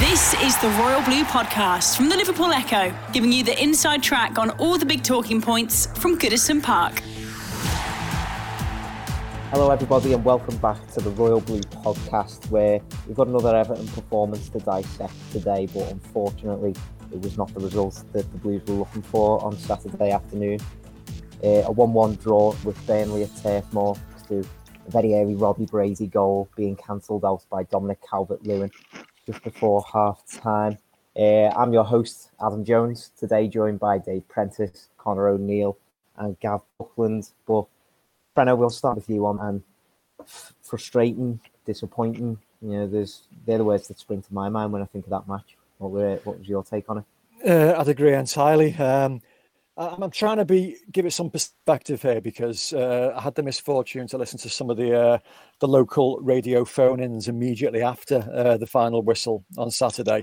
This is the Royal Blue Podcast from the Liverpool Echo, giving you the inside track on all the big talking points from Goodison Park. Hello, everybody, and welcome back to the Royal Blue Podcast, where we've got another Everton performance to dissect today, but unfortunately, it was not the result that the Blues were looking for on Saturday afternoon. Uh, a 1 1 draw with Burnley at Turf Moor to a very early Robbie Brady goal being cancelled out by Dominic Calvert Lewin just before half time. Uh, I'm your host, Adam Jones, today joined by Dave Prentice, Connor O'Neill, and Gav Buckland. But Preno, we'll start with you on and frustrating, disappointing. You know, there's they're the words that spring to my mind when I think of that match. What were what was your take on it? Uh, I'd agree entirely. Um, I'm trying to be give it some perspective here because uh, I had the misfortune to listen to some of the uh, the local radio phone-ins immediately after uh, the final whistle on Saturday,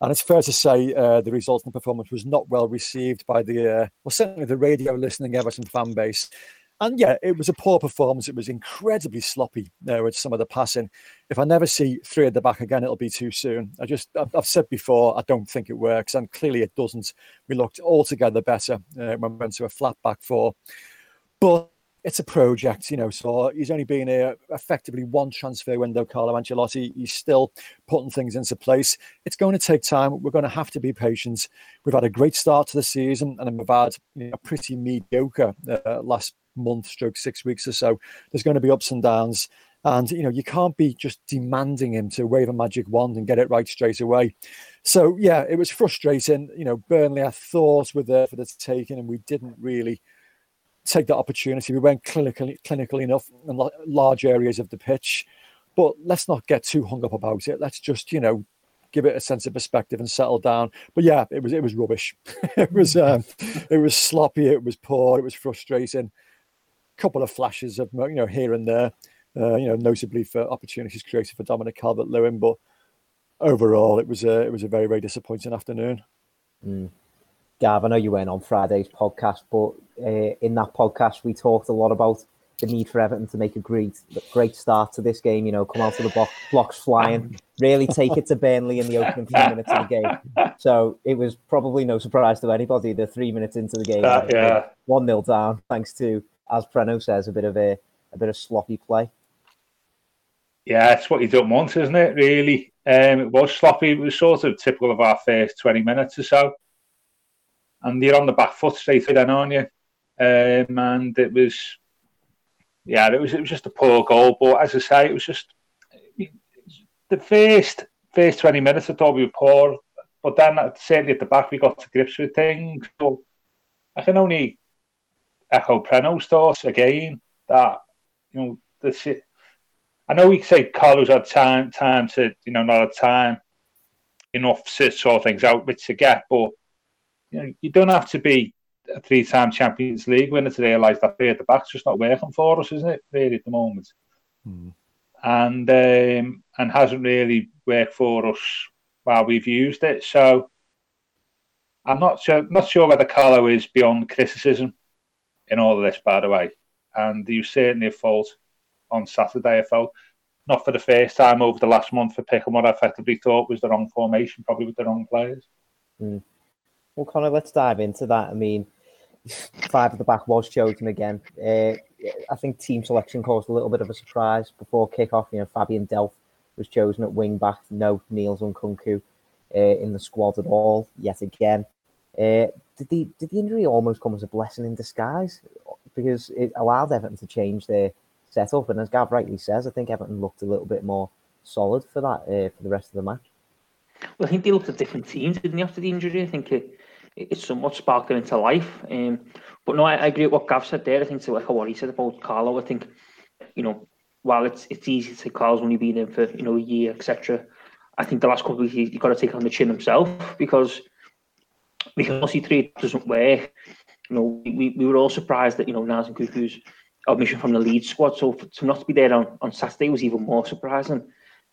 and it's fair to say uh, the result and performance was not well received by the uh, well certainly the radio listening Everton fan base. And yeah, it was a poor performance. It was incredibly sloppy uh, with some of the passing. If I never see three at the back again, it'll be too soon. I just, I've, I've said before, I don't think it works, and clearly it doesn't. We looked altogether better uh, when we went to a flat back four, but it's a project, you know. So he's only been here effectively one transfer window. Carlo Ancelotti, he's still putting things into place. It's going to take time. We're going to have to be patient. We've had a great start to the season, and we've had you know, a pretty mediocre uh, last month, stroke six weeks or so. There's going to be ups and downs. And you know, you can't be just demanding him to wave a magic wand and get it right straight away. So yeah, it was frustrating. You know, Burnley, I thought were there for the taking, and we didn't really take that opportunity. We weren't clinically clinical enough in large areas of the pitch. But let's not get too hung up about it. Let's just, you know, give it a sense of perspective and settle down. But yeah, it was it was rubbish. it was um, it was sloppy. It was poor. It was frustrating couple of flashes of you know here and there, uh, you know, notably for opportunities created for Dominic Calvert-Lewin, but overall it was a it was a very very disappointing afternoon. Mm. Gav, I know you went on Friday's podcast, but uh, in that podcast we talked a lot about the need for Everton to make a great great start to this game. You know, come out to the block, blocks flying, really take it to Burnley in the opening few minutes of the game. So it was probably no surprise to anybody. The three minutes into the game, uh, yeah, one 0 down, thanks to as Preno says, a bit of a a bit of sloppy play. Yeah, it's what you don't want, isn't it? Really, um, it was sloppy. It was sort of typical of our first twenty minutes or so, and you're on the back foot straight then, aren't you? Um, and it was, yeah, it was it was just a poor goal. But as I say, it was just the first first twenty minutes. I thought we were poor, but then certainly at the back we got to grips with things. So I can only echo Preno's thoughts again that you know the I know we say Carlos had time time to you know not had time enough to sort things out which to get, but you know you don't have to be a three-time Champions League winner to realise that three at the back's just not working for us, isn't it? Really at the moment, mm. and um, and hasn't really worked for us while we've used it. So I'm not sure not sure whether Carlo is beyond criticism in all of this, by the way. And you certainly at fault on Saturday, I felt. Not for the first time over the last month for picking what I effectively thought was the wrong formation, probably with the wrong players. Mm. Well, Connor, let's dive into that. I mean, five at the back was chosen again. Uh, I think team selection caused a little bit of a surprise before kick-off. You know, Fabian Delph was chosen at wing back. No Niels Nkounkou uh, in the squad at all yet again. Uh, did the did the injury almost come as a blessing in disguise because it allowed Everton to change their setup? And as Gav rightly says, I think Everton looked a little bit more solid for that uh, for the rest of the match. Well, I think they looked at different teams, didn't they, after the injury? I think it, it somewhat sparked them into life. Um, but no, I, I, agree with what Gav said there. I think to echo what he said about Carlo, I think, you know, while it's it's easy to say Carlo's only been in for, you know, a year, etc., I think the last couple of weeks he's got to take on the chin himself because all see three doesn't work. You know, we, we were all surprised that you know Niels Nkounkou's omission from the lead squad. So for, to not be there on, on Saturday was even more surprising.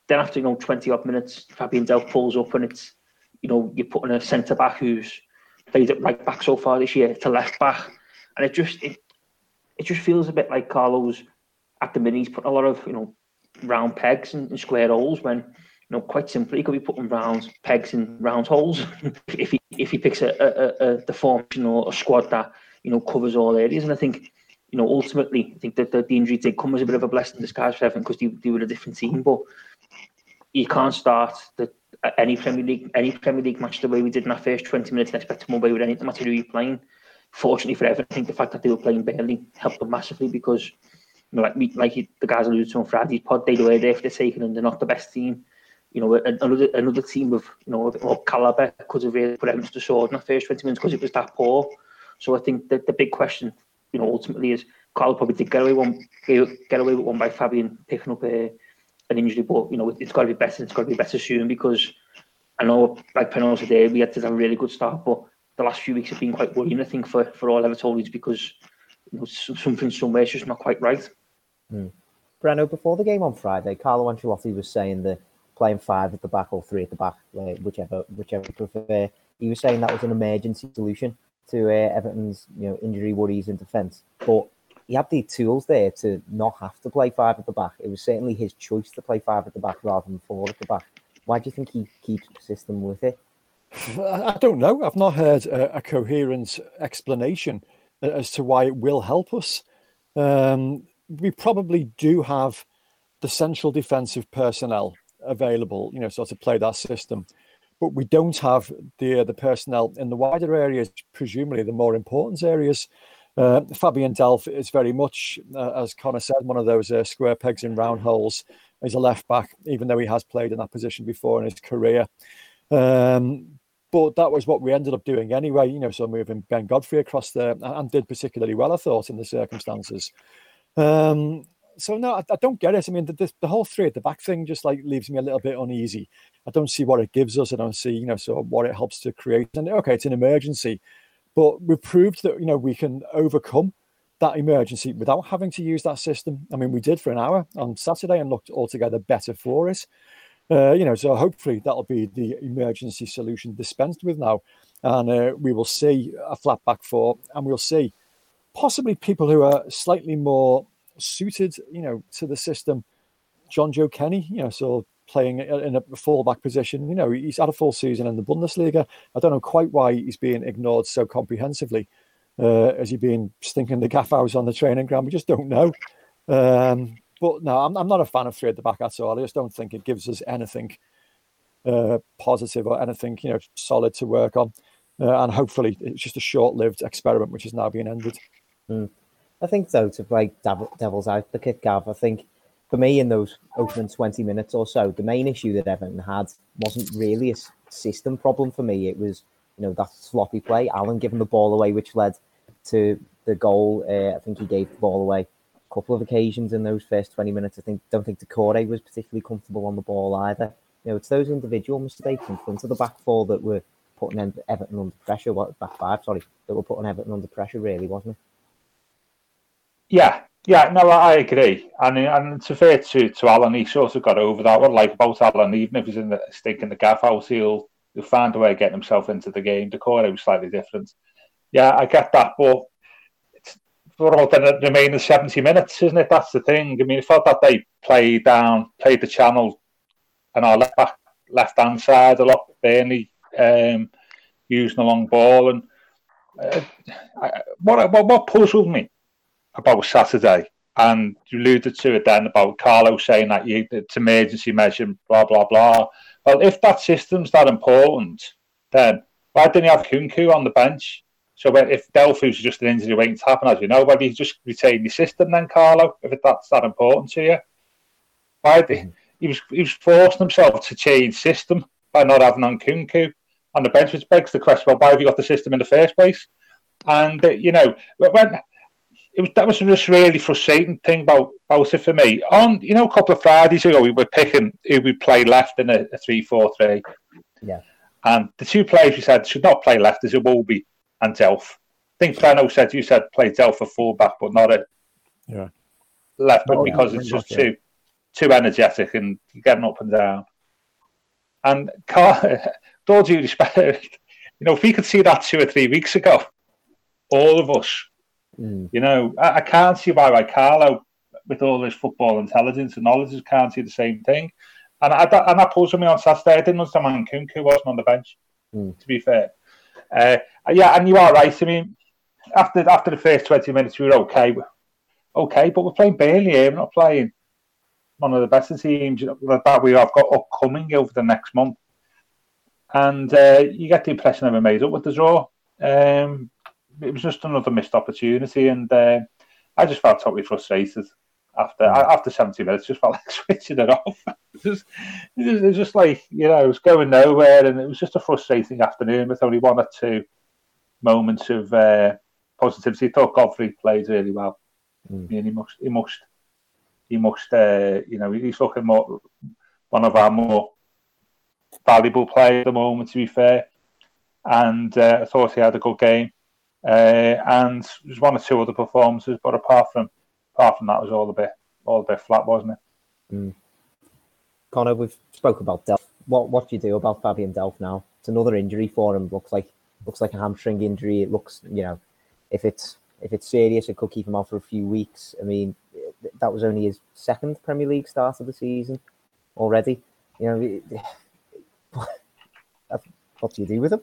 Then after you know twenty odd minutes, Fabian Delph pulls up and it's you know you're putting a centre back who's played at right back so far this year to left back, and it just it, it just feels a bit like Carlo's at the minute he's putting a lot of you know round pegs and, and square holes when know, quite simply, he could be putting round pegs in round holes if he if he picks a, a, a, the formation or a squad that you know covers all areas. And I think you know ultimately, I think that the, the injury did come as a bit of a blessing in disguise for Everton because they, they were a different team. But you can't start the any Premier League any Premier League match the way we did in that first twenty minutes and expect to come away with anything matter who you're playing. Fortunately for Everton, I think the fact that they were playing Burnley helped them massively because you know, like like the guys alluded to on Friday's pod, they were there for the taking and they're not the best team you know, another another team of you know more caliber could have really put Evans to sword in the first 20 minutes because it was that poor. So I think that the big question, you know, ultimately is Carl probably did get away one get away with one by Fabian picking up a, an injury, but you know it's got to be better. It's got to be better soon because I know, like Penal today, we had to have a really good start, but the last few weeks have been quite worrying. I think for for all Evertonians because you know something somewhere is just not quite right. Mm. Preno, before the game on Friday, Carlo Ancelotti was saying that playing five at the back or three at the back, whichever whichever you prefer. He was saying that was an emergency solution to uh, Everton's you know injury worries in defence, but he had the tools there to not have to play five at the back. It was certainly his choice to play five at the back rather than four at the back. Why do you think he keeps persisting with it? I don't know. I've not heard a, a coherent explanation as to why it will help us. Um, we probably do have the central defensive personnel available, you know, sort of play that system. But we don't have the uh, the personnel in the wider areas, presumably the more important areas. Uh, Fabian Delph is very much, uh, as Connor said, one of those uh, square pegs in round holes. He's a left back, even though he has played in that position before in his career. Um, but that was what we ended up doing anyway, you know, so moving Ben Godfrey across there and did particularly well, I thought, in the circumstances. Um, so no, I, I, don't get it. I mean, the, the, whole three at the back thing just like leaves me a little bit uneasy. I don't see what it gives us. I don't see, you know, sort of what it helps to create. And okay, it's an emergency, but we've proved that you know we can overcome that emergency without having to use that system. I mean, we did for an hour on Saturday and looked altogether better for it. Uh, you know, so hopefully that'll be the emergency solution dispensed with now, and uh, we will see a flat back four, and we'll see possibly people who are slightly more suited, you know, to the system. Jonjoe Kenny, you know, so playing in a fullback position. You know, he's had a full season in the Bundesliga. I don't know quite why he's being ignored so comprehensively. Uh, has he been stinking the gaff house on the training ground? We just don't know. Um, but no, I'm, I'm not a fan of three at the back at all. I just don't think it gives us anything uh, positive or anything, you know, solid to work on. Uh, and hopefully it's just a short-lived experiment which is now being ended. Mm. I think so to devil, devil's advocate, Gav. I think for me in those opening twenty minutes or so, the main issue that Everton had wasn't really a system problem for me. It was you know that sloppy play, Alan giving the ball away, which led to the goal. Uh, I think he gave the ball away a couple of occasions in those first twenty minutes. I think don't think Doucouré was particularly comfortable on the ball either. You know, it's those individual mistakes in front of the back four that were putting Everton under pressure. What back five? Sorry, that were putting Everton under pressure. Really, wasn't it? Yeah, yeah, no, I agree. And and to fair to, to Allan, he sort of got over that. What I like about Alan, even if he's in the stink in the gaff house, he'll he'll find a way of getting himself into the game. Doucouré was slightly different. Yeah, I get that, but it's for all the remaining seventy minutes, isn't it? That's the thing. I mean, I felt that they played down, played the channel, and our left back, left hand side a lot. Burnley um, using the long ball, and uh, I, what what what puzzled me about Saturday, and you alluded to it then about Carlo saying that you, it's emergency measure, blah blah blah. Well, if that system's that important, then why didn't you have Nkounkou on the bench? So if Delphi's just an injury waiting to happen, as you know, why do you just retain the system then, Carlo? If that's that important to you, why did he was he was forcing himself to change system by not having on Nkounkou on the bench, which begs the question: Well, why have you got the system in the first place? And uh, you know when it was that was just really frustrating thing about about it for me. On you know, a couple of Fridays ago, we were picking who we play left in a, a three-four-three. Yeah. And the two players we said should not play left is Iwobi and Delph. I think Preno said you said play Delph for fullback, but not a yeah. left back oh, because it's just too too energetic and getting up and down. And Carl, all due respect, you know, if we could see that two or three weeks ago, all of us Mm. You know, I, I, can't see why Carlo, with all his football intelligence and knowledge, can't see the same thing. And I, and that puzzled me on Saturday. I didn't understand why Nkounkou wasn't on the bench. Mm. To be fair, uh, yeah, and you are right. I mean, after after the first twenty minutes, we were okay, okay, but we're playing Burnley here. We're not playing one of the better teams that we have got upcoming over the next month. And uh, you get the impression they were made up with the draw. Um, it was just another missed opportunity, and uh, I just felt totally frustrated after mm. after 70 minutes. Just felt like switching it off. it, was, it was just like you know, it was going nowhere, and it was just a frustrating afternoon with only one or two moments of uh, positivity. I thought Godfrey played really well. Mm. I mean, he must, he must, he must. Uh, you know, he's looking more one of our more valuable players at the moment. To be fair, and uh, I thought he had a good game. Uh, and there's one or two other performances, but apart from apart from that, was all a bit all a bit flat, wasn't it? Mm. Connor, we've spoke about Delph. What what do you do about Fabian Delph now? It's another injury for him. Looks like looks like a hamstring injury. It looks, you know, if it's if it's serious, it could keep him out for a few weeks. I mean, that was only his second Premier League start of the season already. You know, what do you do with him?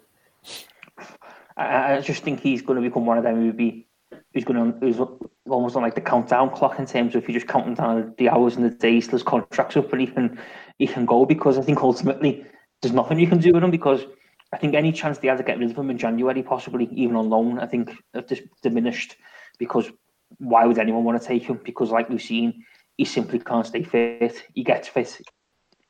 I, I just think he's going to become one of them who be who's going to who's almost on like the countdown clock in terms of if you're just counting down the hours and the days till his contract's up and he can he can go because I think ultimately there's nothing you can do with him because I think any chance they had to get rid of him in January, possibly even on loan, I think have just diminished because why would anyone want to take him? Because like we've seen, he simply can't stay fit. He gets fit,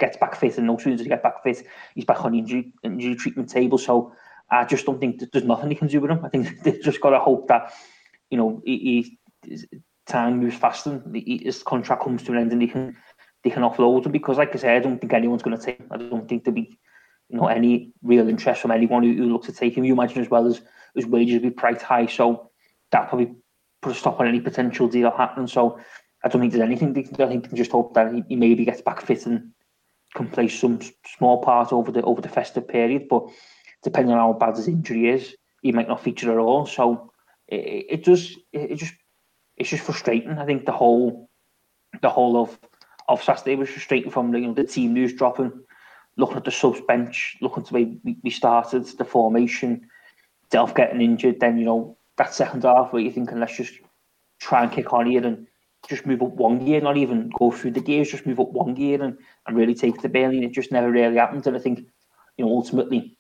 gets back fit, and no sooner does he get back fit, he's back on the injury injury treatment table. So I just don't think there's nothing he can do with him. I think they've just got to hope that, you know, he, he time moves faster, he, his contract comes to an end, and they can they can offload him because, like I said, I don't think anyone's going to take. Him. I don't think there'll be, you know, any real interest from anyone who, who looks to take him. You imagine as well as his wages will be priced high, so that probably put a stop on any potential deal happening. So I don't think there's anything. They can, I think they can just hope that he, he maybe gets back fit and can play some small part over the over the festive period, but depending on how bad his injury is, he might not feature at all. So it, it does, it, just, it's just frustrating. I think the whole, the whole of of Saturday was frustrating from you know the team news dropping, looking at the subs bench, looking to way we, started the formation, Delph getting injured. Then you know that second half where you're thinking let's just try and kick on here and just move up one gear, not even go through the gears, just move up one gear and, and really take the Burnley. And it just never really happened. And I think, you know, ultimately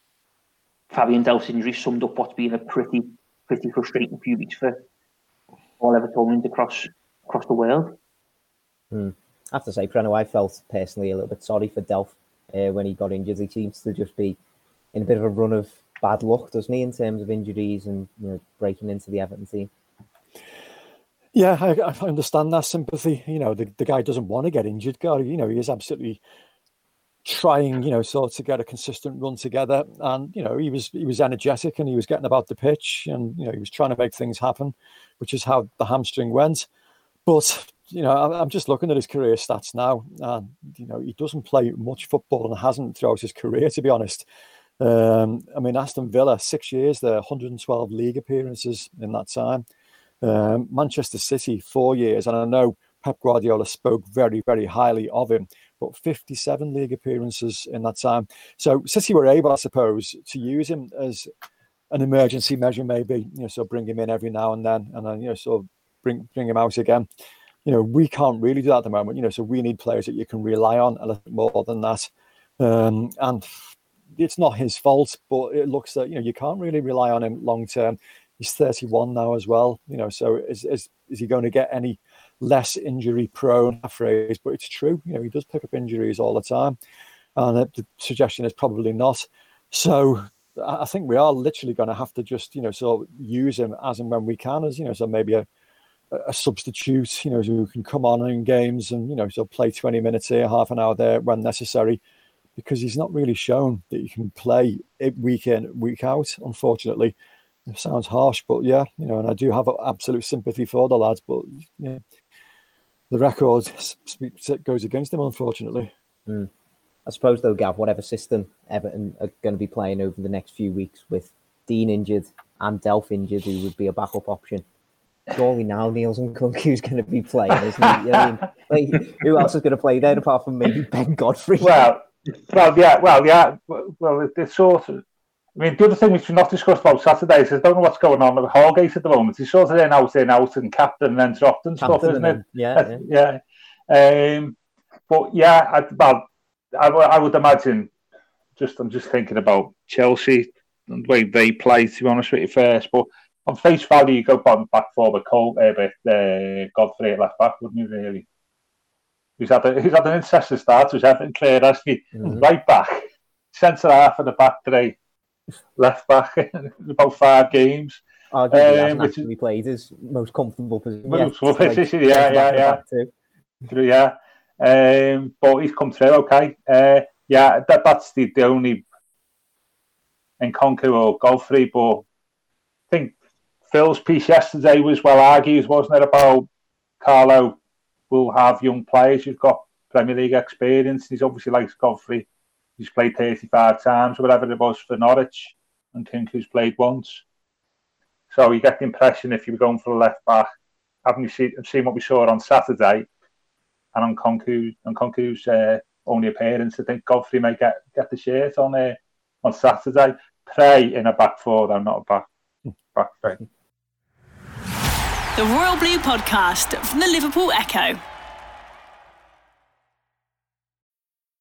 Fabian Delph's injury summed up what's been a pretty pretty frustrating few weeks for all Evertonians across across the world. Hmm. I have to say, Preno, I felt personally a little bit sorry for Delph uh, when he got injured. He seems to just be in a bit of a run of bad luck, doesn't he, in terms of injuries and you know breaking into the Everton team. Yeah, I, I understand that sympathy. You know, the, the guy doesn't want to get injured. God, you know, he is absolutely trying, you know, sort to get a consistent run together. And you know, he was he was energetic and he was getting about the pitch, and you know, he was trying to make things happen, which is how the hamstring went. But you know, I'm just looking at his career stats now, and you know, he doesn't play much football and hasn't throughout his career, to be honest. Um, I mean, Aston Villa, six years there, 112 league appearances in that time. Um, Manchester City, four years, and I know Pep Guardiola spoke very, very highly of him but 57 league appearances in that time. So City were able, I suppose, to use him as an emergency measure, maybe, you know, so bring him in every now and then, and then, you know, sort of bring bring him out again. You know, we can't really do that at the moment, you know, so we need players that you can rely on a little bit more than that. Um, and it's not his fault, but it looks that, you know, you can't really rely on him long term. He's 31 now as well, you know, so is, is, is he going to get any less injury prone phrase, but it's true. You know, he does pick up injuries all the time, and the suggestion is probably not. So I think we are literally going to have to just you know sort of use him as and when we can, as you know, so maybe a a substitute, you know, who can come on in games and you know, so play twenty minutes here, half an hour there when necessary, because he's not really shown that he can play week in, week out. Unfortunately, it sounds harsh, but yeah, you know, and I do have absolute sympathy for the lads, but yeah, the record goes against him, unfortunately. Mm. I suppose though, Gav, whatever system Everton are going to be playing over the next few weeks with Dean injured and Delph injured, who would be a backup option. Surely now Niels Nkounkou going to be playing, isn't he? I mean? like, who else is going to play then apart from maybe Ben Godfrey? Well, well, yeah, well, yeah, well, it's sort of. I mean, the other thing which we've not discussed about Saturday is I don't know what's going on with Holgate at the moment. He's sort of in, out, in, out, and captain and then dropped and captain stuff, isn't it? Yeah, yeah. yeah. Um, but yeah, I, well, I, I would imagine. Just, I'm just thinking about Chelsea and the way they play. To be honest with you, first, but on face value, you go bottom back forward, Cole, uh, but uh, Godfrey at left back, wouldn't you? Really? He's had a, he's had an interesting start. He's having clear as mm-hmm. right back, centre half of the back today, left back about five games. Arguably, um, which is, played his most comfortable position. Most yeah, position, like, yeah, yeah, yeah. yeah. Um, but he's come through okay. Uh, yeah, that, that's the, the only Nkounkou or Godfrey, but I think Phil's piece yesterday was well argued, wasn't it, about Carlo will have young players who've got Premier League experience. He's obviously like Godfrey. He's played 35 times or whatever it was for Norwich, and Nkounkou's played once. So you get the impression if you were going for a left back, you seen, seen what we saw on Saturday, and on Nkounkou, on Nkounkou's uh, only appearance, I think Godfrey may get, get the shirt on uh, on Saturday. Play in a back four, though, not a back, back three the Royal Blue podcast from the Liverpool Echo.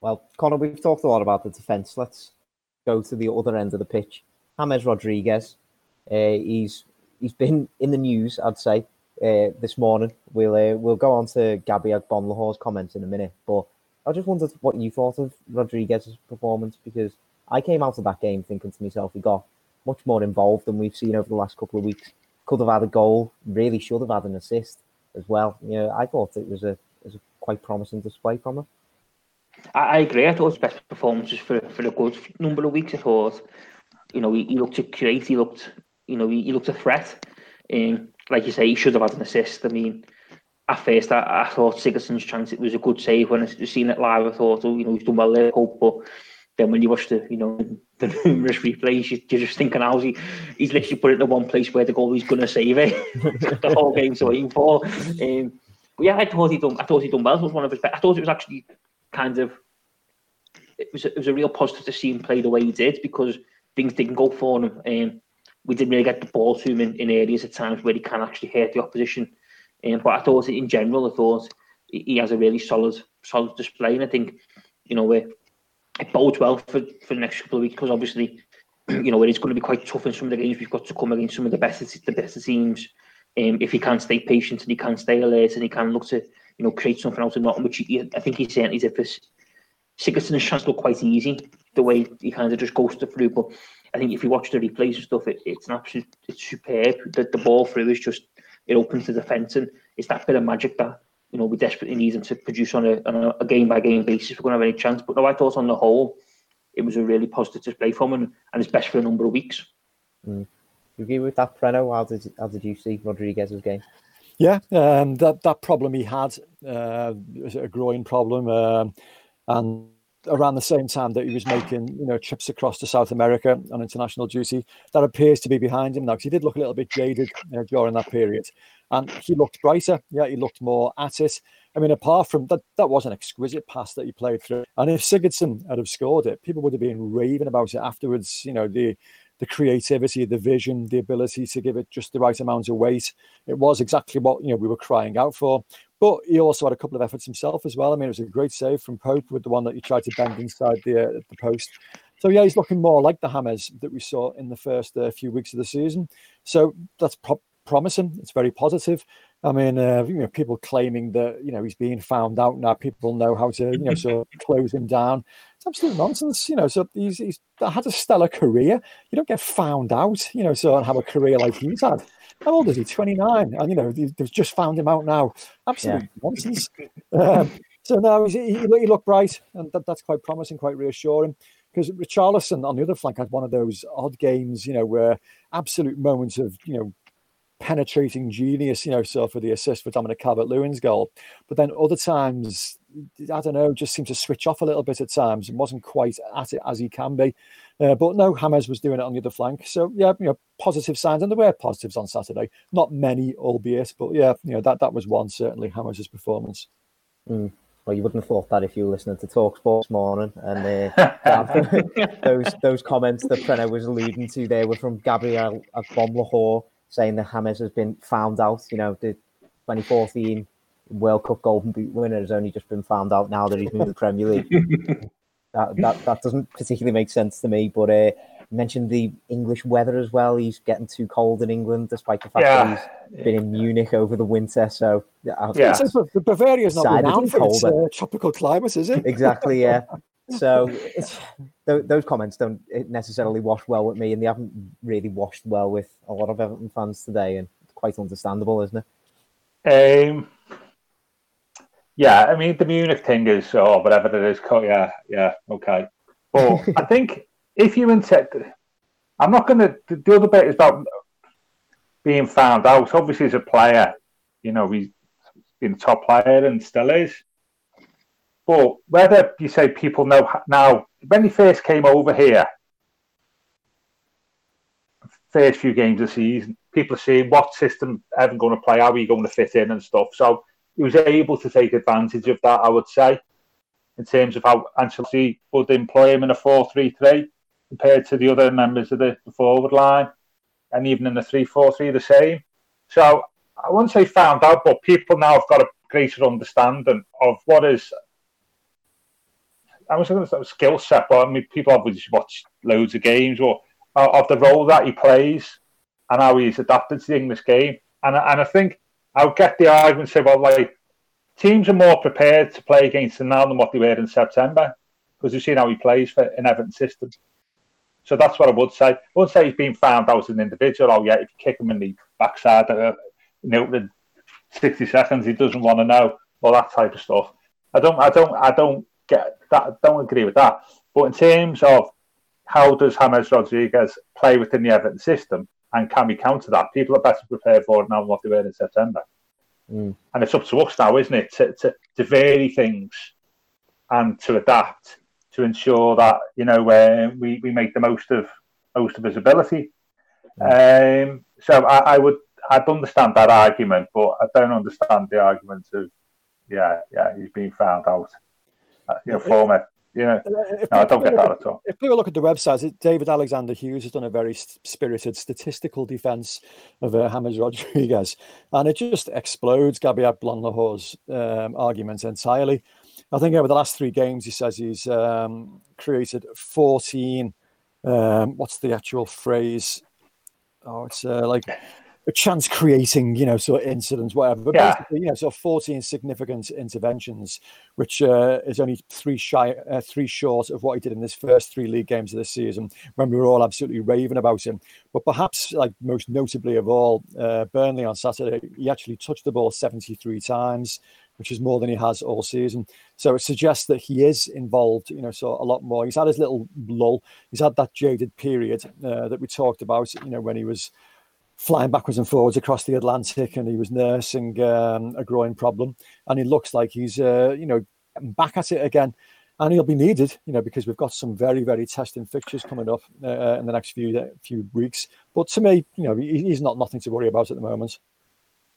Well, Connor, we've talked a lot about the defence. Let's go to the other end of the pitch. James Rodriguez, uh, he's he's been in the news, I'd say, uh, this morning. We'll uh, we'll go on to Gabby Agbonlahor's comments in a minute, but I just wondered what you thought of Rodriguez's performance because I came out of that game thinking to myself, he got much more involved than we've seen over the last couple of weeks. Could have had a goal, really should have had an assist as well. You know, I thought it was a, it was a quite promising display from him. I, I agree. I thought his best performances for for a good number of weeks. I thought, you know, he, he looked great. He looked, you know, he, he looked a threat. Um, like you say, he should have had an assist. I mean, at first, I, I thought Sigurdsson's chance it was a good save. When I seen it live, I thought, oh, you know, he's done well there, hope. But then when you watch the, you know, the numerous replays, you, you're just thinking, how's he? He's literally put it in one place where the goalie's to save it. the whole game's waiting for. Um, but yeah, I thought he done. I thought he done well. It was one of his. Best. I thought it was actually kind of it was it was a real positive to see him play the way he did because things didn't go for him. Um, we didn't really get the ball to him in, in areas at times where he can actually hurt the opposition. Um, but I thought in general, I thought he has a really solid solid display, and I think you know it, it bodes well for, for the next couple of weeks because obviously you know it's going to be quite tough in some of the games we've got to come against some of the best the best teams. Um, if he can't stay patient and he can't stay alert and he can look to you know, create something out of nothing, which he, I think he certainly did for Sigurdsson's chance look quite easy, the way he kind of just ghosted through. But I think if you watch the replays and stuff, it, it's an absolute, it's superb. The, the ball through is just, it opens the defence and it's that bit of magic that, you know, we desperately need him to produce on a, on a game by game basis. if We're going to have any chance. But no, I thought on the whole, it was a really positive display from him and, and it's best for a number of weeks. Mm. You agree with that, Preno? How did, how did you see Rodriguez's game? Yeah, um, that that problem he had uh, a growing problem, um, and around the same time that he was making you know trips across to South America on international duty, that appears to be behind him now because he did look a little bit jaded uh, during that period, and he looked brighter. Yeah, he looked more at it. I mean, apart from that, that was an exquisite pass that he played through. And if Sigurdsson had have scored it, people would have been raving about it afterwards. You know, the the creativity, the vision, the ability to give it just the right amount of weight. It was exactly what you know we were crying out for. But he also had a couple of efforts himself as well. I mean, it was a great save from Pope with the one that he tried to bend inside the uh, the post. So yeah, he's looking more like the James that we saw in the first uh, few weeks of the season. So that's pro- promising. It's very positive. I mean, uh, you know, people claiming that you know he's being found out now. People know how to you know sort of close him down. It's absolute nonsense. You know, so he's he's had a stellar career. You don't get found out. You know, so and have a career like he's had. How old is he? Twenty nine. And you know, they've just found him out now. Absolute yeah. nonsense. Um, so now he, he, he looked bright, and that, that's quite promising, quite reassuring because Richarlison on the other flank had one of those odd games, you know, where absolute moments of, you know, penetrating genius, you know, so for the assist for Dominic Calvert Lewin's goal. But then other times, I don't know, just seemed to switch off a little bit at times and wasn't quite at it as he can be. Uh, but no, James was doing it on the other flank. So yeah, you know, positive signs, and there were positives on Saturday. Not many, albeit, but yeah, you know, that that was one certainly James' performance. Mm. Well, you wouldn't have thought that if you were listening to Talk Sports morning, and uh, those those comments that Preno was alluding to there were from Gabriel Agbonlahor saying that James has been found out. You know, the 2014 World Cup Golden Boot winner has only just been found out now that he's moved to the Premier League. that, that that doesn't particularly make sense to me. But uh, mentioned the English weather as well. He's getting too cold in England, despite the fact yeah. that he's been in Munich over the winter. So yeah, yeah. So Bavaria's not renowned for its uh, tropical climate, is it? Exactly. Yeah. so th- those comments don't necessarily wash well with me, and they haven't really washed well with a lot of Everton fans today, and quite understandable, isn't it? Um, yeah, I mean the Munich thing is, or oh, whatever it is, yeah, yeah, okay. But I think if you intend, I'm not going to. The other bit is about being found out. Obviously, as a player, you know, he's been a top player and still is. But whether you say people know now, when he first came over here, first few games of the season, people are saying what system Evan going to play, how are you going to fit in and stuff. So he was able to take advantage of that, I would say, in terms of how Ancelotti would employ him in a 4 3 3 compared to the other members of the, forward line, and even in the 3 4 3, the same. So I wouldn't say found out, but people now have got a greater understanding of what is I was going to say skill set, but I mean, people obviously watch loads of games or uh, of the role that he plays and how he's adapted to the English game. And and I think I'll get the argument say, well, like teams are more prepared to play against him now than what they were in September because we've seen how he plays for an Everton system. So that's what I would say. I wouldn't say he's been found out as an individual. Oh yeah, if you kick him in the backside, uh, you know, the sixty seconds, he doesn't want to know all that type of stuff. I don't, I don't, I don't get that. Don't agree with that. But in terms of how does James Rodriguez play within the Everton system, and can we counter that? People are better prepared for it now than what they were in September. Mm. And it's up to us now, isn't it, to, to, to vary things and to adapt to ensure that you know uh, we we make the most of most of his ability. Mm. Um, so I, I would I'd understand that argument, but I don't understand the argument of yeah yeah he's been found out you know, format. Yeah, no, I don't get that at all. If people look at the website, David Alexander Hughes has done a very spirited statistical defense of uh, James Rodriguez, and it just explodes Gabriel Blanc um, argument entirely. I think over the last three games, he says he's um, created 14. Um, what's the actual phrase? Oh, it's uh, like chance creating, you know, sort of incidents, whatever. But yeah. basically, you know, sort of 14 significant interventions, which uh, is only three shy, uh, three short of what he did in his first three league games of this season when we were all absolutely raving about him. But perhaps, like most notably of all, uh, Burnley on Saturday, he actually touched the ball 73 times, which is more than he has all season. So it suggests that he is involved, you know, so a lot more. He's had his little lull. He's had that jaded period uh, that we talked about, you know, when he was flying backwards and forwards across the Atlantic, and he was nursing um, a groin problem, and he looks like he's uh, you know back at it again, and he'll be needed, you know, because we've got some very very testing fixtures coming up uh, in the next few uh, few weeks. But to me, you know, he's not nothing to worry about at the moment.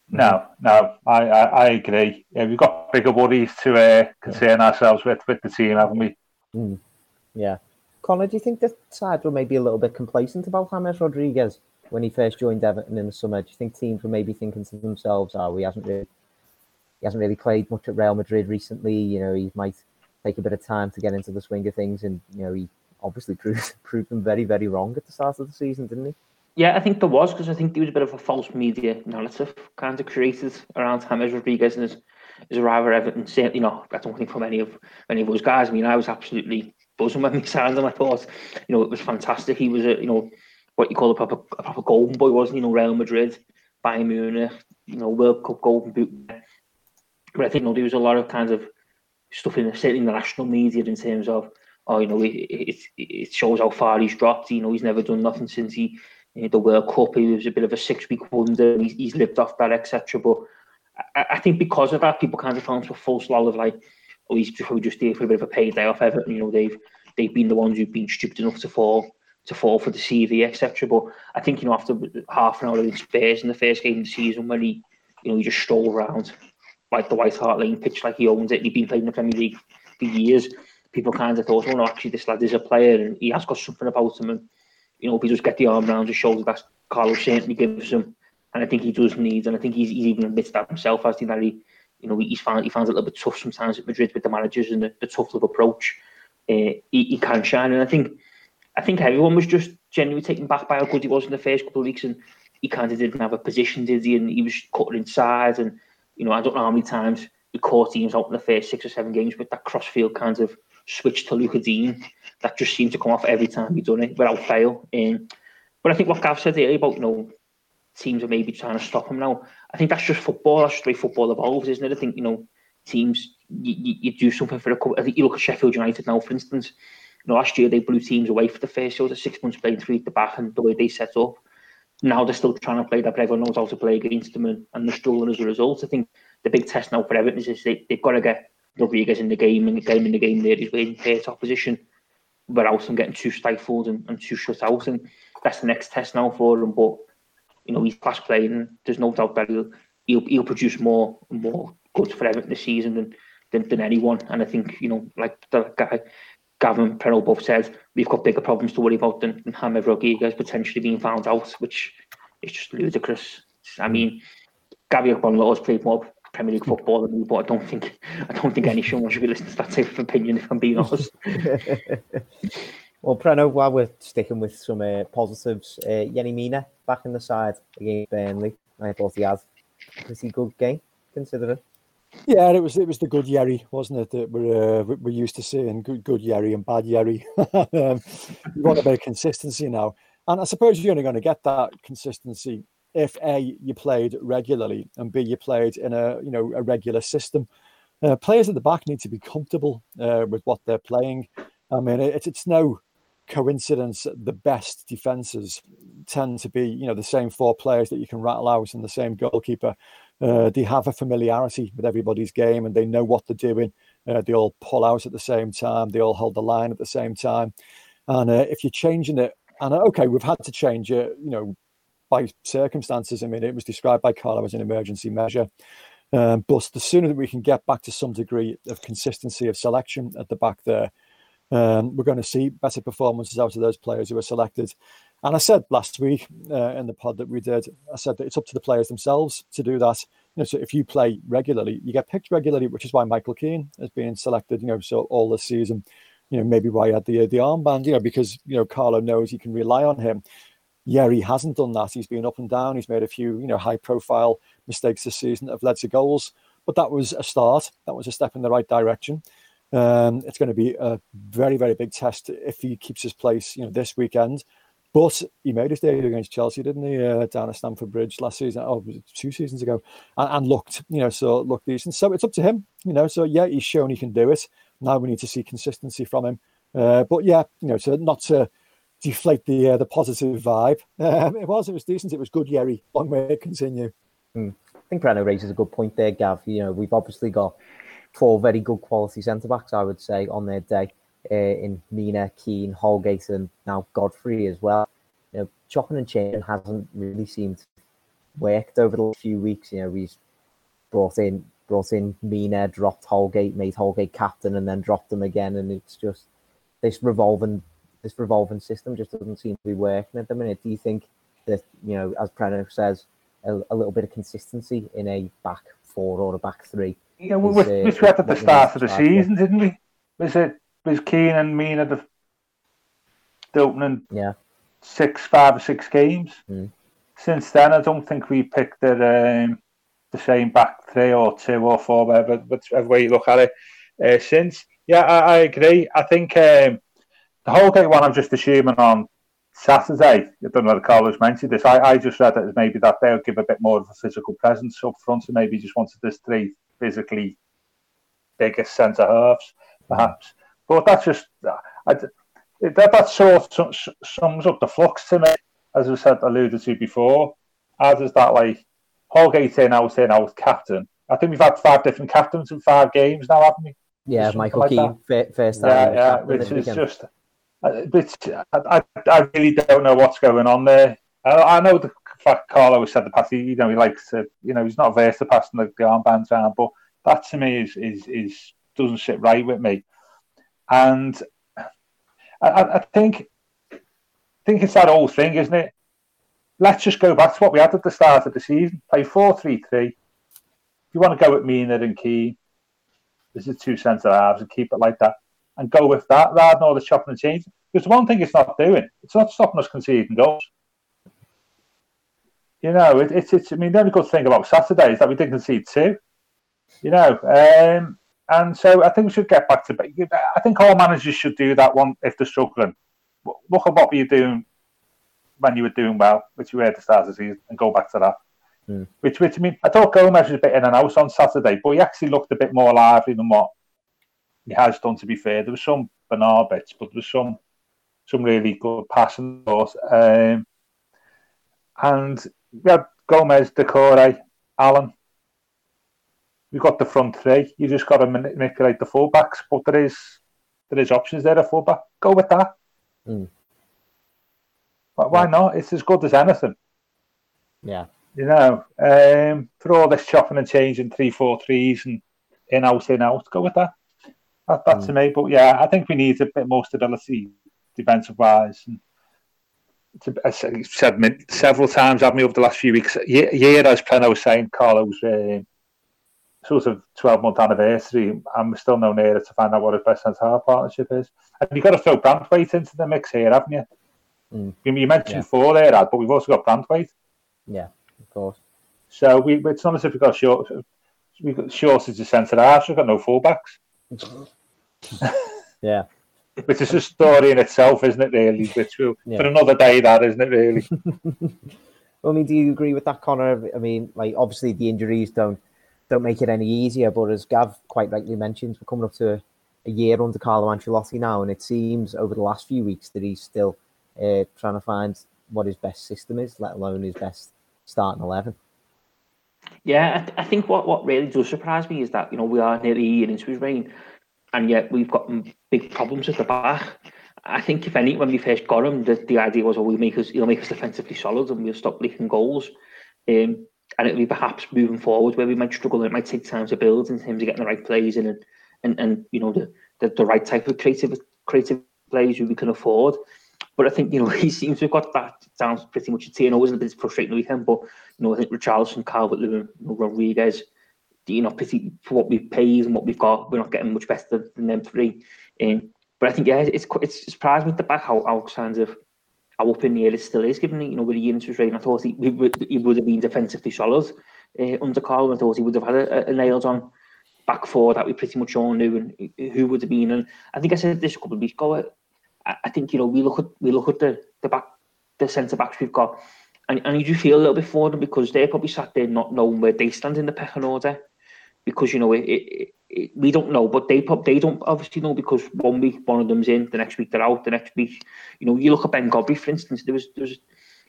No, no, I, I, I agree. Yeah, we've got bigger worries to uh, concern yeah. ourselves with with the team, haven't we? Mm. Yeah. Connor, do you think the side were maybe a little bit complacent about James Rodriguez when he first joined Everton in the summer? Do you think teams were maybe thinking to themselves, "Oh, he hasn't really, he hasn't really played much at Real Madrid recently. You know, he might take a bit of time to get into the swing of things." And you know, he obviously proved proved them very, very wrong at the start of the season, didn't he? Yeah, I think there was because I think there was a bit of a false media narrative kind of created around James Rodriguez and his, his arrival at Everton. You know, I don't think from any of any of those guys. I mean, I was absolutely buzzing when we signed him. I thought, you know, it was fantastic. He was a, you know, what you call a proper, a proper golden boy, wasn't? You know, Real Madrid, Bayern Munich, you know, World Cup golden boot. But I think, you know, there was a lot of kinds of stuff in the, in the national media in terms of, oh, you know, it, it, it shows how far he's dropped. You know, he's never done nothing since he, you know, the World Cup. He was a bit of a six-week wonder. He's, he's lived off that, etc. But I, I, think because of that, people kind of found a false lot of like, oh, he's probably just there for a bit of a payday off Everton. You know, they've they've been the ones who've been stupid enough to fall to fall for the CV, etc. But I think you know after half an hour in Spurs in the first game of the season, when he you know he just strolled around like the White Hart Lane pitch like he owns it. He'd been playing in the Premier League for years. People kind of thought, oh no, actually this lad is a player and he has got something about him. And you know, if he just get the arm around his shoulder, that's Carlos certainly gives him. And I think he does need, and I think he's, he's even admitted that himself, as he that he you know, he's found he finds it a little bit tough sometimes at Madrid with the managers and the, the tough love approach. Uh, he, he can shine, and I think I think everyone was just genuinely taken back by how good he was in the first couple of weeks, and he kind of didn't have a position, did he? And he was cutting inside, and you know, I don't know how many times the core teams out in the first six or seven games with that crossfield kind of switch to Lucas Digne that just seemed to come off every time he done it without fail. Um, but I think what Gav said earlier about you know teams are maybe trying to stop him now. I think that's just football. That's the way football evolves, isn't it? I think you know teams you, you, you do something for a couple. I think you look at Sheffield United now, for instance. You know, last year they blew teams away for the first sort of six months playing three at the back and the way they set up. Now they're still trying to play that, but everyone knows how to play against them and, and they're struggling as a result. I think the big test now for Everton is they, they've got to get Rodriguez in the game and get him in the game there. He's waiting for opposition without them getting too stifled and, and too shut out. And that's the next test now for him. But you know, he's class playing. There's no doubt that he'll, he'll, he'll produce more more goods for Everton this season than, than, than anyone. And I think, you know, like the guy Gavin both said, we've got bigger problems to worry about than, than James Rodriguez potentially being found out, which is just ludicrous. I mean, Gabby has played more Premier League football than me, but I don't think I don't think any someone should be listening to that type of opinion if I'm being honest. well, Preno, while we're sticking with some uh, positives, uh, Yerry Mina back in the side against Burnley. I thought he had a pretty good game, considering. Yeah, it was it was the good Yerry, wasn't it? That we're uh, we're used to seeing good good Yerry and bad Yerry. um, you want a bit of consistency now, and I suppose you're only going to get that consistency if a you played regularly and b you played in a you know a regular system. Uh, players at the back need to be comfortable uh, with what they're playing. I mean, it's it's no coincidence the best defenses tend to be you know the same four players that you can rattle out and the same goalkeeper uh, they have a familiarity with everybody's game and they know what they're doing. Uh, they all pull out at the same time. They all hold the line at the same time. And uh, if you're changing it, and uh, okay, we've had to change it, you know, by circumstances. I mean, it was described by Carlo as an emergency measure. Um, but the sooner that we can get back to some degree of consistency of selection at the back there, um, we're going to see better performances out of those players who are selected. And I said last week uh, in the pod that we did, I said that it's up to the players themselves to do that. You know, so if you play regularly, you get picked regularly, which is why Michael Keane has been selected. You know, so all this season, you know, maybe why he had the the armband. You know, because you know Carlo knows he can rely on him. Yeah, he hasn't done that. He's been up and down. He's made a few, you know, high profile mistakes this season that have led to goals. But that was a start. That was a step in the right direction. Um, it's going to be a very, very big test if he keeps his place, you know, this weekend. But he made his debut against Chelsea, didn't he, uh, down at Stamford Bridge last season? Oh, two seasons ago, and, and, looked, you know, so looked decent. So it's up to him, you know. So yeah, he's shown he can do it. Now we need to see consistency from him. Uh, but yeah, you know, to not to deflate the uh, the positive vibe, um, it was it was decent. It was good, Yerry. Long way to continue. Mm. I think Preno raises a good point there, Gav. You know, we've obviously got four very good quality centre backs, I would say, on their day uh, in Mina, Keane, Holgate, and now Godfrey as well. You know, chopping and changing hasn't really seemed worked over the few weeks. You know, we've brought in brought in Mina, dropped Holgate, made Holgate captain, and then dropped him again, and it's just this revolving this revolving system just doesn't seem to be working at the minute. Do you think that you know, as Preno says, a, a little bit of consistency in a back four or a back three? Yeah, we, is, we, uh, we at the start of the season, didn't we? Was it was Keane and Mina the, the opening yeah six, five or six games? Mm. Since then, I don't think we picked the um, the same back three or two or four, whatever, whichever way you look at it. Uh, since, yeah, I, I, agree. I think um, the whole game one, I'm just assuming on Saturday. I don't know if Carlos mentioned this. I, I just read it as maybe that they'll give a bit more of a physical presence up front, and maybe just wanted this three physically biggest centre halves, perhaps. But that's just I, that that sort of sums up the flux to me, as I said alluded to before. As is that like Holgate in, out in, out captain. I think we've had five different captains in five games now, haven't we? Yeah, Michael like Keane, first time. Yeah, yeah, which is just uh, but I, I really don't know what's going on there. I, I know the fact Carlo said the pass. You know, he likes to. You know, he's not averse to passing the, the armbands around, but that to me is is is doesn't sit right with me. And I, I think I think it's that old thing, isn't it? Let's just go back to what we had at the start of the season. Play four three three. You want to go with Mina and Keane. this is two centre halves and keep it like that and go with that rather than all the chopping and changing. Because one thing it's not doing, it's not stopping us conceding goals. You know, it, it's, it's, I mean, the only good thing about Saturday is that we didn't concede two. You know, um, and so I think we should get back to. I think all managers should do that one if they're struggling. Look at what were you doing when you were doing well, which you were at the start of the season, and go back to that. Mm. Which, which I mean, I thought Gomez was a bit in and out on Saturday, but he actually looked a bit more lively than what he has done. To be fair, there was some banal bits, but there was some some really good passing. Um, and we had Gomez, Doucouré, Allen. We've got the front three. You just got to manipulate the fullbacks, but there is there is options there. A fullback, go with that. Mm. Why not? It's as good as anything. Yeah. You know, um, for all this chopping and changing three, four threes and in out, in out, go with that. That, that's mm. to me. But yeah, I think we need a bit more stability defensive wise. And I said several times, haven't we, over the last few weeks? Yeah, year as Preno was saying, Carlo's uh, sort of 12 month anniversary, and we're still no nearer to find out what his best centre half partnership is. And you've got to throw Branthwaite into the mix here, haven't you? Mm. You mentioned yeah. four there, Ad, but we've also got Branthwaite. Yeah, of course. So we, it's not as if we've got short, we've got short shortage of centre halves, we've got no fullbacks. yeah. Which is a story in itself, isn't it, really? Which will, yeah. for another day, that, isn't it, really? I mean, do you agree with that, Connor? I mean, like, obviously the injuries don't don't make it any easier, but as Gav quite rightly mentions, we're coming up to a year under Carlo Ancelotti now, and it seems over the last few weeks that he's still uh, trying to find what his best system is, let alone his best starting 11. Yeah, I, th- I, think what, what really does surprise me is that, you know, we are nearly a year into his reign and yet we've got big problems at the back. I think if any, when we first got him, the, the idea was, well, we make us, he'll make us defensively solid, and we'll stop leaking goals. Um, and it'll be perhaps moving forward where we might struggle. It might take time to build in terms of getting the right plays in and and, and you know the, the, the right type of creative creative plays we can afford. But I think you know he seems to have got that down pretty much a T. I know it was a bit frustrating weekend, but you know I think Richarlison, Calvert Lewin, Rodriguez you know, for what we've paid and what we've got, we're not getting much better than them three. Um, but I think yeah, it's it's surprising with the back how how kind of how up in the air it still is. Given you know with the year into his I thought he, would, he would have been defensively solid uh, under Carl. I thought he would have had a, a nailed on back four that we pretty much all knew and who would have been. And I think I said this a couple of weeks ago. I, I think you know we look at we look at the the back the centre backs we've got. And, and you do feel a little bit for them because they're probably sat there not knowing where they stand in the pecking order because you know it, it, we don't know, but they pop they don't obviously know because one week one of them's in, the next week they're out, the next week, you know, you look at Ben Godfrey for instance, there was there was,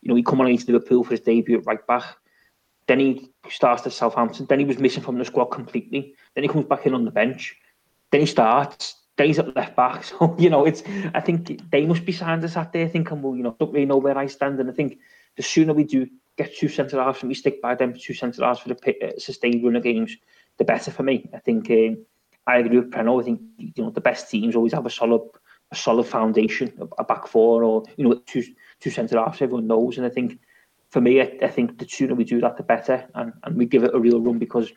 you know, he come on into Liverpool for his debut at right back, then he starts at Southampton, then he was missing from the squad completely, then he comes back in on the bench, then he starts. Then he's at left back, so you know it's. I think they must be signed us out there thinking, well, you know, don't really know where I stand, and I think the sooner we do get two centre halves and we stick by them two centre halves for the uh, sustained run of games, the better for me. I think um, I agree with Preno. I think you know the best teams always have a solid a solid foundation, a, a back four, or you know, two two centre halves. Everyone knows, and I think for me, I, I, think the sooner we do that, the better, and, and we give it a real run because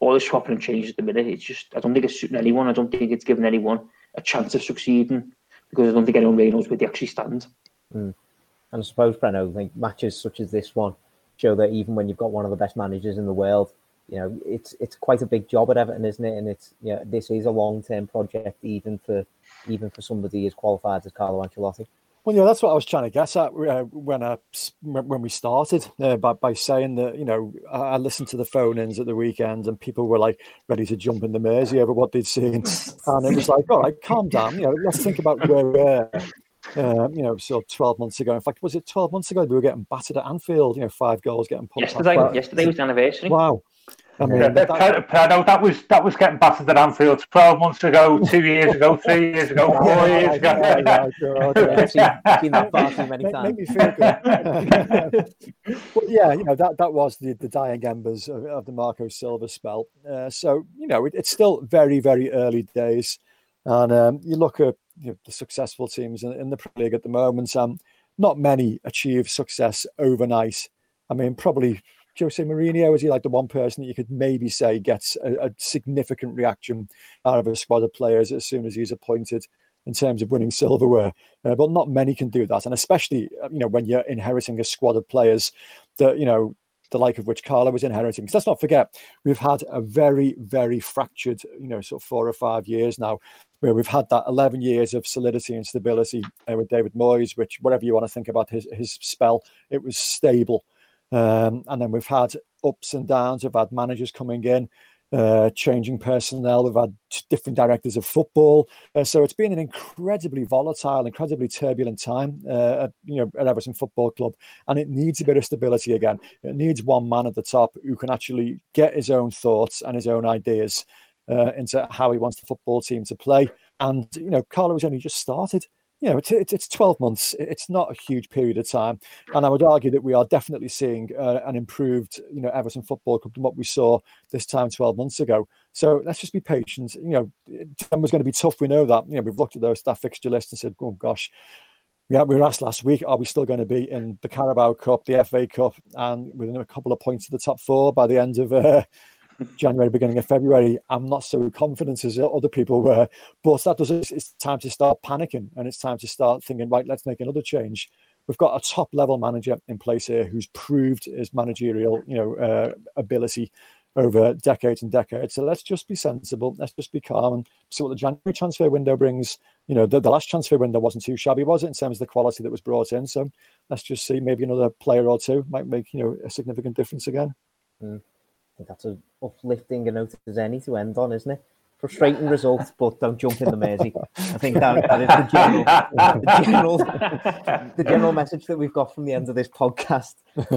all the swapping and changes at the minute, it's just I don't think it's suiting anyone. I don't think it's giving anyone a chance of succeeding because I don't think anyone really knows where they actually stand. Mm. And I suppose, Preno, I think matches such as this one show that even when you've got one of the best managers in the world, you know, it's it's quite a big job at Everton, isn't it? And it's you know, this is a long term project, even for even for somebody as qualified as Carlo Ancelotti. Well, yeah, that's what I was trying to guess at uh, when I when we started uh, by by saying that you know I listened to the phone ins at the weekend and people were like ready to jump in the Mersey over what they'd seen, and it was like, all right, calm down, you know, let's think about where we're. Uh, you know, so 12 months ago. In fact, was it 12 months ago? We were getting battered at Anfield, you know, five goals getting put. Yesterday, yesterday was the anniversary. Wow. I mean, yeah, that, that was that was getting battered at Anfield twelve months ago, two years ago, three years ago, four years ago. Make me feel good. but yeah, you know that that was the the dying embers of, of the Marco Silva spell. Uh, so you know it, it's still very very early days, and um, you look at you know, the successful teams in, in the Premier League at the moment. Um, not many achieve success overnight. I mean, probably Jose Mourinho? Is he like the one person that you could maybe say gets a, a, significant reaction out of a squad of players as soon as he's appointed in terms of winning silverware? Uh, but not many can do that, and especially uh, you know when you're inheriting a squad of players that you know the like of which Carlo was inheriting. Because let's not forget, we've had a very, very fractured, you know, sort of four or five years now, where we've had that 11 years of solidity and stability uh, with David Moyes, which, whatever you want to think about his, his spell, it was stable. Um, and then we've had ups and downs. We've had managers coming in, uh, changing personnel. We've had different directors of football. Uh, so it's been an incredibly volatile, incredibly turbulent time, uh, at, you know, at Everton Football Club, and it needs a bit of stability again. It needs one man at the top who can actually get his own thoughts and his own ideas uh, into how he wants the football team to play. And you know, Carlo has only just started you know, it's, it's 12 months. It's not a huge period of time. And I would argue that we are definitely seeing uh, an improved, you know, Everton Football Club than what we saw this time 12 months ago. So let's just be patient. You know, December's going to be tough. We know that. You know, we've looked at those staff fixture list and said, oh, gosh, yeah, we were asked last week, are we still going to be in the Carabao Cup, the FA Cup, and within a couple of points of the top four by the end of uh, January, beginning of February, I'm not so confident as other people were. But that does it's time to start panicking and it's time to start thinking, right, let's make another change. We've got a top level manager in place here who's proved his managerial, you know, uh, ability over decades and decades. So let's just be sensible. Let's just be calm and see what the January transfer window brings. You know, the, the last transfer window wasn't too shabby, was it, in terms of the quality that was brought in? So let's just see. Maybe another player or two might make you know a significant difference again. Mm think that's as uplifting a note as any to end on, isn't it? Frustrating results, but don't jump in the Mersey. I think that, that is the general, the general, the general message that we've got from the end of this podcast.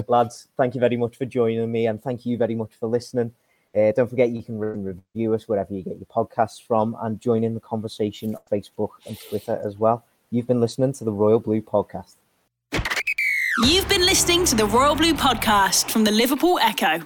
Lads, thank you very much for joining me, and thank you very much for listening. Uh, don't forget you can review us wherever you get your podcasts from, and join in the conversation on Facebook and Twitter as well. You've been listening to the Royal Blue Podcast. You've been listening to the Royal Blue Podcast from the Liverpool Echo.